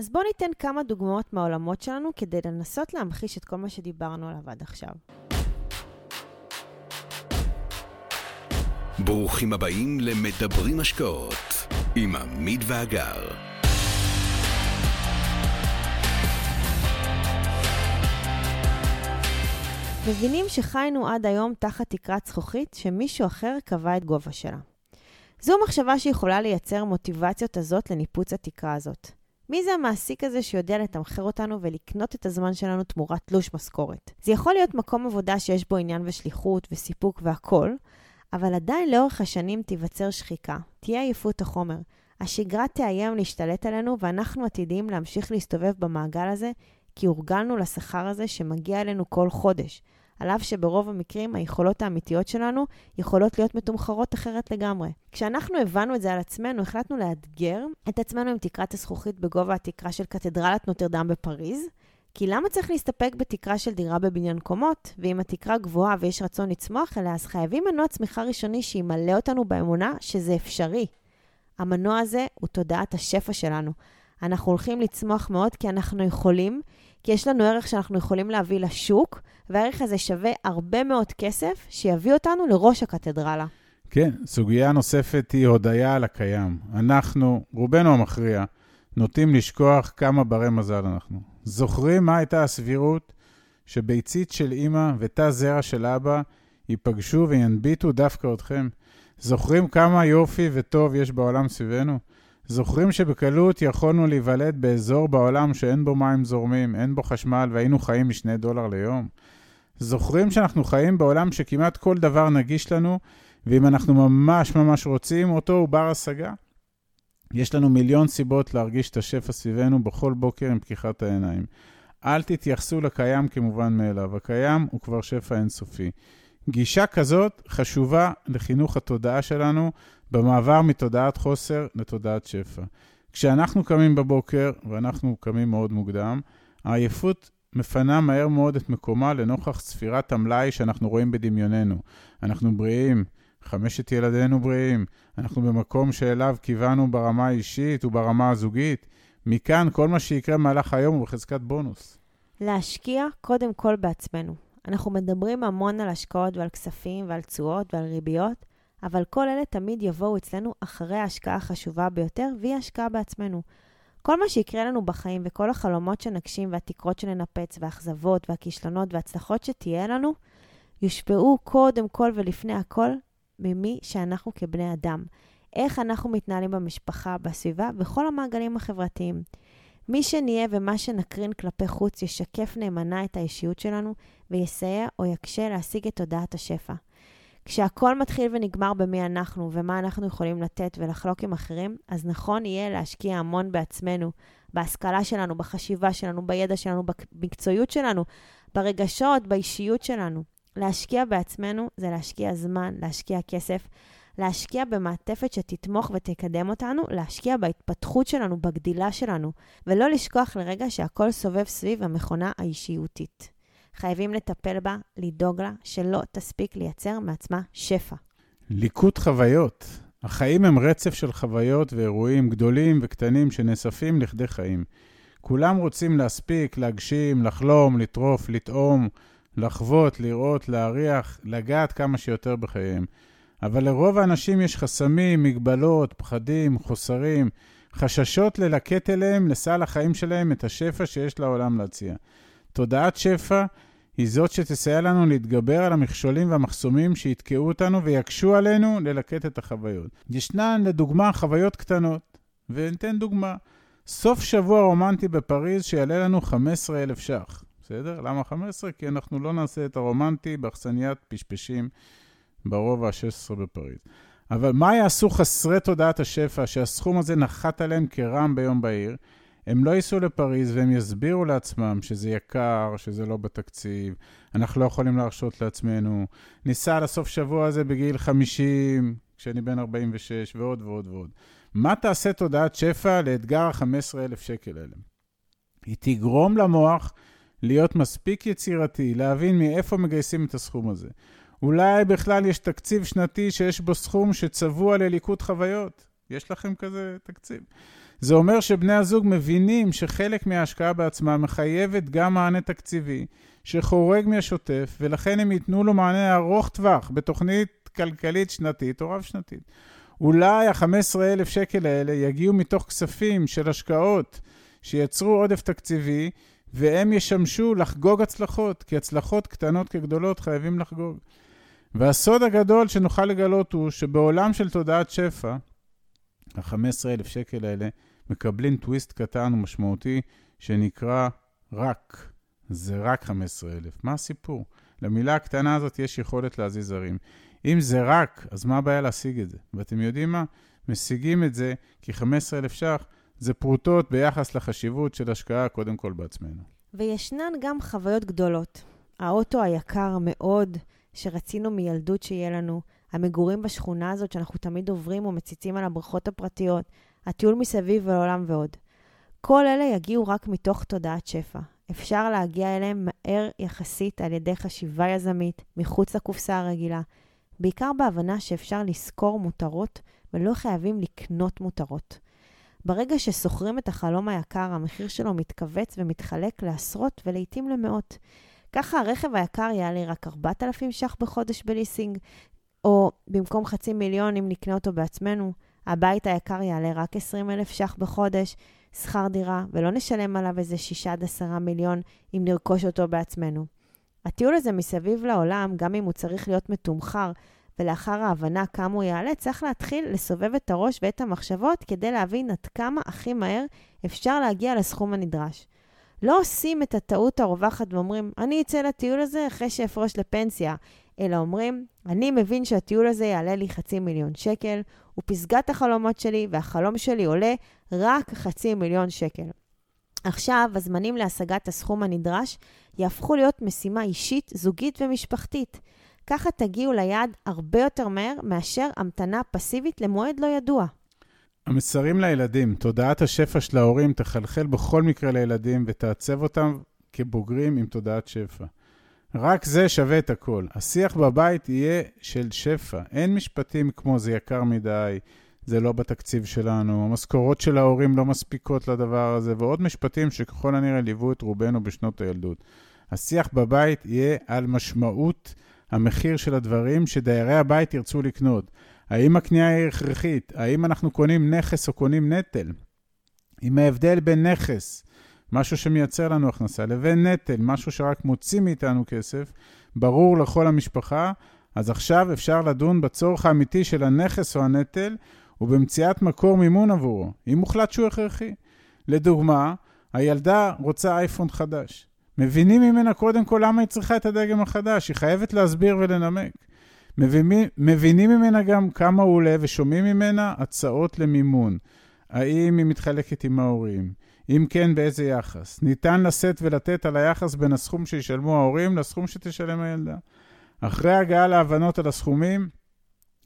אז בואו ניתן כמה דוגמאות מהעולמות שלנו כדי לנסות להמחיש את כל מה שדיברנו עליו עד עכשיו. ברוכים הבאים למדברים השקעות עם עמית ואגר. מבינים שחיינו עד היום תחת תקרת זכוכית שמישהו אחר קבע את גובה שלה. זו מחשבה שיכולה לייצר מוטיבציות הזאת לניפוץ התקרה הזאת. מי זה המעסיק הזה שיודע לתמחר אותנו ולקנות את הזמן שלנו תמורת תלוש משכורת? זה יכול להיות מקום עבודה שיש בו עניין ושליחות וסיפוק והכול, אבל עדיין לאורך השנים תיווצר שחיקה, תהיה עייפות החומר. השגרה תאיים להשתלט עלינו ואנחנו עתידים להמשיך להסתובב במעגל הזה, כי הורגלנו לשכר הזה שמגיע אלינו כל חודש. על אף שברוב המקרים היכולות האמיתיות שלנו יכולות להיות מתומחרות אחרת לגמרי. כשאנחנו הבנו את זה על עצמנו, החלטנו לאתגר את עצמנו עם תקרת הזכוכית בגובה התקרה של קתדרלת נוטרדם בפריז, כי למה צריך להסתפק בתקרה של דירה בבניין קומות? ואם התקרה גבוהה ויש רצון לצמוח אליה, אז חייבים מנוע צמיחה ראשוני שימלא אותנו באמונה שזה אפשרי. המנוע הזה הוא תודעת השפע שלנו. אנחנו הולכים לצמוח מאוד כי אנחנו יכולים, כי יש לנו ערך שאנחנו יכולים להביא לשוק, והערך הזה שווה הרבה מאוד כסף שיביא אותנו לראש הקתדרלה. כן, סוגיה נוספת היא הודיה על הקיים. אנחנו, רובנו המכריע, נוטים לשכוח כמה ברי מזל אנחנו. זוכרים מה הייתה הסבירות שביצית של אימא ותא זרע של אבא ייפגשו וינביטו דווקא אתכם? זוכרים כמה יופי וטוב יש בעולם סביבנו? זוכרים שבקלות יכולנו להיוולד באזור בעולם שאין בו מים זורמים, אין בו חשמל והיינו חיים משני דולר ליום? זוכרים שאנחנו חיים בעולם שכמעט כל דבר נגיש לנו, ואם אנחנו ממש ממש רוצים, אותו הוא בר השגה? יש לנו מיליון סיבות להרגיש את השפע סביבנו בכל בוקר עם פקיחת העיניים. אל תתייחסו לקיים כמובן מאליו, הקיים הוא כבר שפע אינסופי. גישה כזאת חשובה לחינוך התודעה שלנו במעבר מתודעת חוסר לתודעת שפע. כשאנחנו קמים בבוקר, ואנחנו קמים מאוד מוקדם, העייפות מפנה מהר מאוד את מקומה לנוכח ספירת המלאי שאנחנו רואים בדמיוננו. אנחנו בריאים, חמשת ילדינו בריאים, אנחנו במקום שאליו כיוונו ברמה האישית וברמה הזוגית. מכאן כל מה שיקרה במהלך היום הוא בחזקת בונוס. להשקיע קודם כל בעצמנו. אנחנו מדברים המון על השקעות ועל כספים ועל תשואות ועל ריביות, אבל כל אלה תמיד יבואו אצלנו אחרי ההשקעה החשובה ביותר, והיא השקעה בעצמנו. כל מה שיקרה לנו בחיים וכל החלומות שנגשים והתקרות שננפץ והאכזבות והכישלונות וההצלחות שתהיה לנו, יושפעו קודם כל ולפני הכל ממי שאנחנו כבני אדם. איך אנחנו מתנהלים במשפחה, בסביבה, בכל המעגלים החברתיים. מי שנהיה ומה שנקרין כלפי חוץ ישקף נאמנה את האישיות שלנו ויסייע או יקשה להשיג את תודעת השפע. כשהכול מתחיל ונגמר במי אנחנו ומה אנחנו יכולים לתת ולחלוק עם אחרים, אז נכון יהיה להשקיע המון בעצמנו, בהשכלה שלנו, בחשיבה שלנו, בידע שלנו, במקצועיות שלנו, ברגשות, באישיות שלנו. להשקיע בעצמנו זה להשקיע זמן, להשקיע כסף, להשקיע במעטפת שתתמוך ותקדם אותנו, להשקיע בהתפתחות שלנו, בגדילה שלנו, ולא לשכוח לרגע שהכל סובב סביב המכונה האישיותית. חייבים לטפל בה, לדאוג לה, שלא תספיק לייצר מעצמה שפע. ליקוט חוויות. החיים הם רצף של חוויות ואירועים גדולים וקטנים שנאספים לכדי חיים. כולם רוצים להספיק, להגשים, לחלום, לטרוף, לטעום, לחוות, לראות, להריח, לגעת כמה שיותר בחייהם. אבל לרוב האנשים יש חסמים, מגבלות, פחדים, חוסרים, חששות ללקט אליהם, לסל החיים שלהם, את השפע שיש לעולם להציע. תודעת שפע היא זאת שתסייע לנו להתגבר על המכשולים והמחסומים שיתקעו אותנו ויקשו עלינו ללקט את החוויות. ישנן, לדוגמה, חוויות קטנות, וניתן דוגמה. סוף שבוע רומנטי בפריז שיעלה לנו 15,000 ש"ח. בסדר? למה 15? כי אנחנו לא נעשה את הרומנטי באכסניית פשפשים ברובע ה-16 בפריז. אבל מה יעשו חסרי תודעת השפע שהסכום הזה נחת עליהם כרעם ביום בהיר? הם לא ייסעו לפריז והם יסבירו לעצמם שזה יקר, שזה לא בתקציב, אנחנו לא יכולים להרשות לעצמנו. ניסע לסוף שבוע הזה בגיל 50, כשאני בן 46, ועוד ועוד ועוד. מה תעשה תודעת שפע לאתגר ה-15,000 שקל האלה? היא תגרום למוח להיות מספיק יצירתי, להבין מאיפה מגייסים את הסכום הזה. אולי בכלל יש תקציב שנתי שיש בו סכום שצבוע לליקוט חוויות. יש לכם כזה תקציב. זה אומר שבני הזוג מבינים שחלק מההשקעה בעצמם מחייבת גם מענה תקציבי, שחורג מהשוטף, ולכן הם ייתנו לו מענה ארוך טווח בתוכנית כלכלית שנתית או רב-שנתית. אולי ה-15,000 שקל האלה יגיעו מתוך כספים של השקעות שיצרו עודף תקציבי, והם ישמשו לחגוג הצלחות, כי הצלחות קטנות כגדולות חייבים לחגוג. והסוד הגדול שנוכל לגלות הוא שבעולם של תודעת שפע, ה-15,000 שקל האלה מקבלים טוויסט קטן ומשמעותי שנקרא רק. זה רק 15,000. מה הסיפור? למילה הקטנה הזאת יש יכולת להזיז הרים. אם זה רק, אז מה הבעיה להשיג את זה? ואתם יודעים מה? משיגים את זה כי 15,000 ש"ח זה פרוטות ביחס לחשיבות של השקעה קודם כל בעצמנו. וישנן גם חוויות גדולות. האוטו היקר מאוד שרצינו מילדות שיהיה לנו, המגורים בשכונה הזאת שאנחנו תמיד עוברים ומציצים על הבריכות הפרטיות, הטיול מסביב לעולם ועוד. כל אלה יגיעו רק מתוך תודעת שפע. אפשר להגיע אליהם מהר יחסית על ידי חשיבה יזמית, מחוץ לקופסה הרגילה, בעיקר בהבנה שאפשר לשכור מותרות ולא חייבים לקנות מותרות. ברגע ששוכרים את החלום היקר, המחיר שלו מתכווץ ומתחלק לעשרות ולעיתים למאות. ככה הרכב היקר יעלה רק 4,000 ש"ח בחודש בליסינג, או במקום חצי מיליון אם נקנה אותו בעצמנו, הבית היקר יעלה רק 20,000 ש"ח בחודש, שכר דירה, ולא נשלם עליו איזה 6 עד 10 מיליון אם נרכוש אותו בעצמנו. הטיול הזה מסביב לעולם, גם אם הוא צריך להיות מתומחר, ולאחר ההבנה כמה הוא יעלה, צריך להתחיל לסובב את הראש ואת המחשבות כדי להבין עד כמה הכי מהר אפשר להגיע לסכום הנדרש. לא עושים את הטעות הרווחת ואומרים, אני אצא לטיול הזה אחרי שאפרוש לפנסיה, אלא אומרים, אני מבין שהטיול הזה יעלה לי חצי מיליון שקל, הוא פסגת החלומות שלי, והחלום שלי עולה רק חצי מיליון שקל. עכשיו, הזמנים להשגת הסכום הנדרש יהפכו להיות משימה אישית, זוגית ומשפחתית. ככה תגיעו ליעד הרבה יותר מהר מאשר המתנה פסיבית למועד לא ידוע. המסרים לילדים, תודעת השפע של ההורים תחלחל בכל מקרה לילדים ותעצב אותם כבוגרים עם תודעת שפע. רק זה שווה את הכל. השיח בבית יהיה של שפע. אין משפטים כמו זה יקר מדי, זה לא בתקציב שלנו, המשכורות של ההורים לא מספיקות לדבר הזה, ועוד משפטים שככל הנראה ליוו את רובנו בשנות הילדות. השיח בבית יהיה על משמעות המחיר של הדברים שדיירי הבית ירצו לקנות. האם הקנייה היא הכרחית? האם אנחנו קונים נכס או קונים נטל? אם ההבדל בין נכס, משהו שמייצר לנו הכנסה, לבין נטל, משהו שרק מוציא מאיתנו כסף, ברור לכל המשפחה, אז עכשיו אפשר לדון בצורך האמיתי של הנכס או הנטל ובמציאת מקור מימון עבורו, אם מוחלט שהוא הכרחי. לדוגמה, הילדה רוצה אייפון חדש. מבינים ממנה קודם כל למה היא צריכה את הדגם החדש, היא חייבת להסביר ולנמק. מבינים, מבינים ממנה גם כמה הוא עולה ושומעים ממנה הצעות למימון. האם היא מתחלקת עם ההורים? אם כן, באיזה יחס? ניתן לשאת ולתת על היחס בין הסכום שישלמו ההורים לסכום שתשלם הילדה. אחרי הגעה להבנות על הסכומים,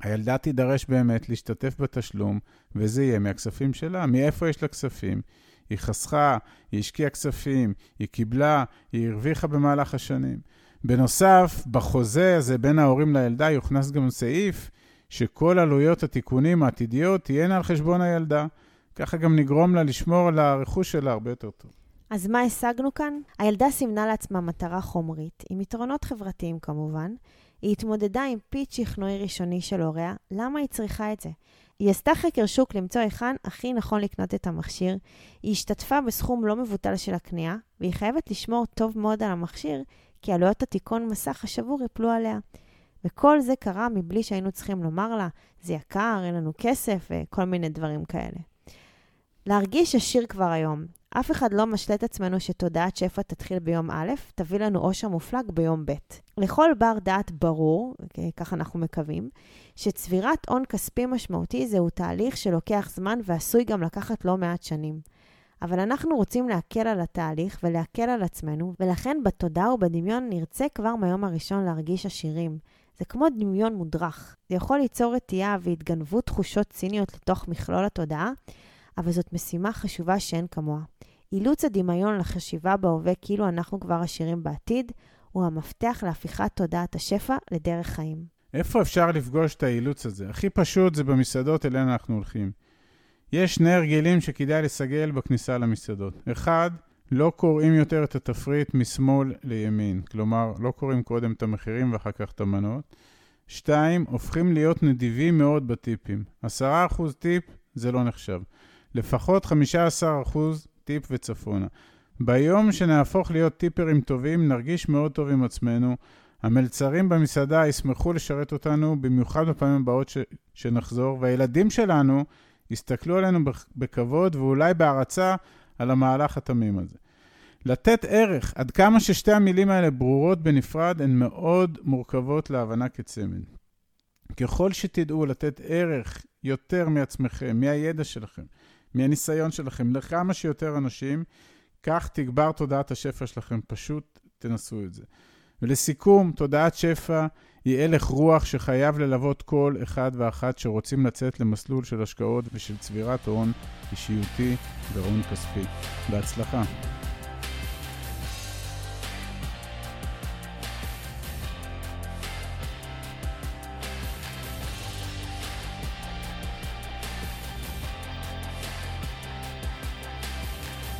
הילדה תידרש באמת להשתתף בתשלום, וזה יהיה מהכספים שלה. מאיפה יש לה כספים? היא חסכה, היא השקיעה כספים, היא קיבלה, היא הרוויחה במהלך השנים. בנוסף, בחוזה הזה בין ההורים לילדה יוכנס גם סעיף שכל עלויות התיקונים העתידיות תהיינה על חשבון הילדה. ככה גם נגרום לה לשמור על הרכוש שלה הרבה יותר טוב. אז מה השגנו כאן? הילדה סימנה לעצמה מטרה חומרית, עם יתרונות חברתיים כמובן. היא התמודדה עם פיץ שכנועי ראשוני של הוריה, למה היא צריכה את זה? היא עשתה חקר שוק למצוא היכן הכי נכון לקנות את המכשיר, היא השתתפה בסכום לא מבוטל של הקנייה, והיא חייבת לשמור טוב מאוד על המכשיר, כי עלויות התיקון מסך השבור יפלו עליה. וכל זה קרה מבלי שהיינו צריכים לומר לה, זה יקר, אין לנו כסף, וכל מיני דברים כאלה. להרגיש עשיר כבר היום. אף אחד לא משלה את עצמנו שתודעת שפע תתחיל ביום א', תביא לנו עושר מופלג ביום ב'. לכל בר דעת ברור, ככה אנחנו מקווים, שצבירת הון כספי משמעותי זהו תהליך שלוקח זמן ועשוי גם לקחת לא מעט שנים. אבל אנחנו רוצים להקל על התהליך ולהקל על עצמנו, ולכן בתודעה ובדמיון נרצה כבר מהיום הראשון להרגיש עשירים. זה כמו דמיון מודרך. זה יכול ליצור רתיעה והתגנבות תחושות ציניות לתוך מכלול התודעה, אבל זאת משימה חשובה שאין כמוה. אילוץ הדמיון לחשיבה בהווה כאילו אנחנו כבר עשירים בעתיד, הוא המפתח להפיכת תודעת השפע לדרך חיים. איפה אפשר לפגוש את האילוץ הזה? הכי פשוט זה במסעדות אליהן אנחנו הולכים. יש שני הרגלים שכדאי לסגל בכניסה למסעדות. אחד, לא קוראים יותר את התפריט משמאל לימין. כלומר, לא קוראים קודם את המחירים ואחר כך את המנות. שתיים, הופכים להיות נדיבים מאוד בטיפים. 10% טיפ זה לא נחשב. לפחות 15% טיפ וצפונה. ביום שנהפוך להיות טיפרים טובים, נרגיש מאוד טוב עם עצמנו. המלצרים במסעדה ישמחו לשרת אותנו, במיוחד בפעמים הבאות ש... שנחזור, והילדים שלנו יסתכלו עלינו בכבוד ואולי בהערצה על המהלך התמים הזה. לתת ערך, עד כמה ששתי המילים האלה ברורות בנפרד, הן מאוד מורכבות להבנה כצמד. ככל שתדעו לתת ערך יותר מעצמכם, מהידע שלכם, מהניסיון שלכם, לכמה שיותר אנשים, כך תגבר תודעת השפע שלכם. פשוט תנסו את זה. ולסיכום, תודעת שפע היא הלך רוח שחייב ללוות כל אחד ואחת שרוצים לצאת למסלול של השקעות ושל צבירת הון אישיותי והון כספי. בהצלחה.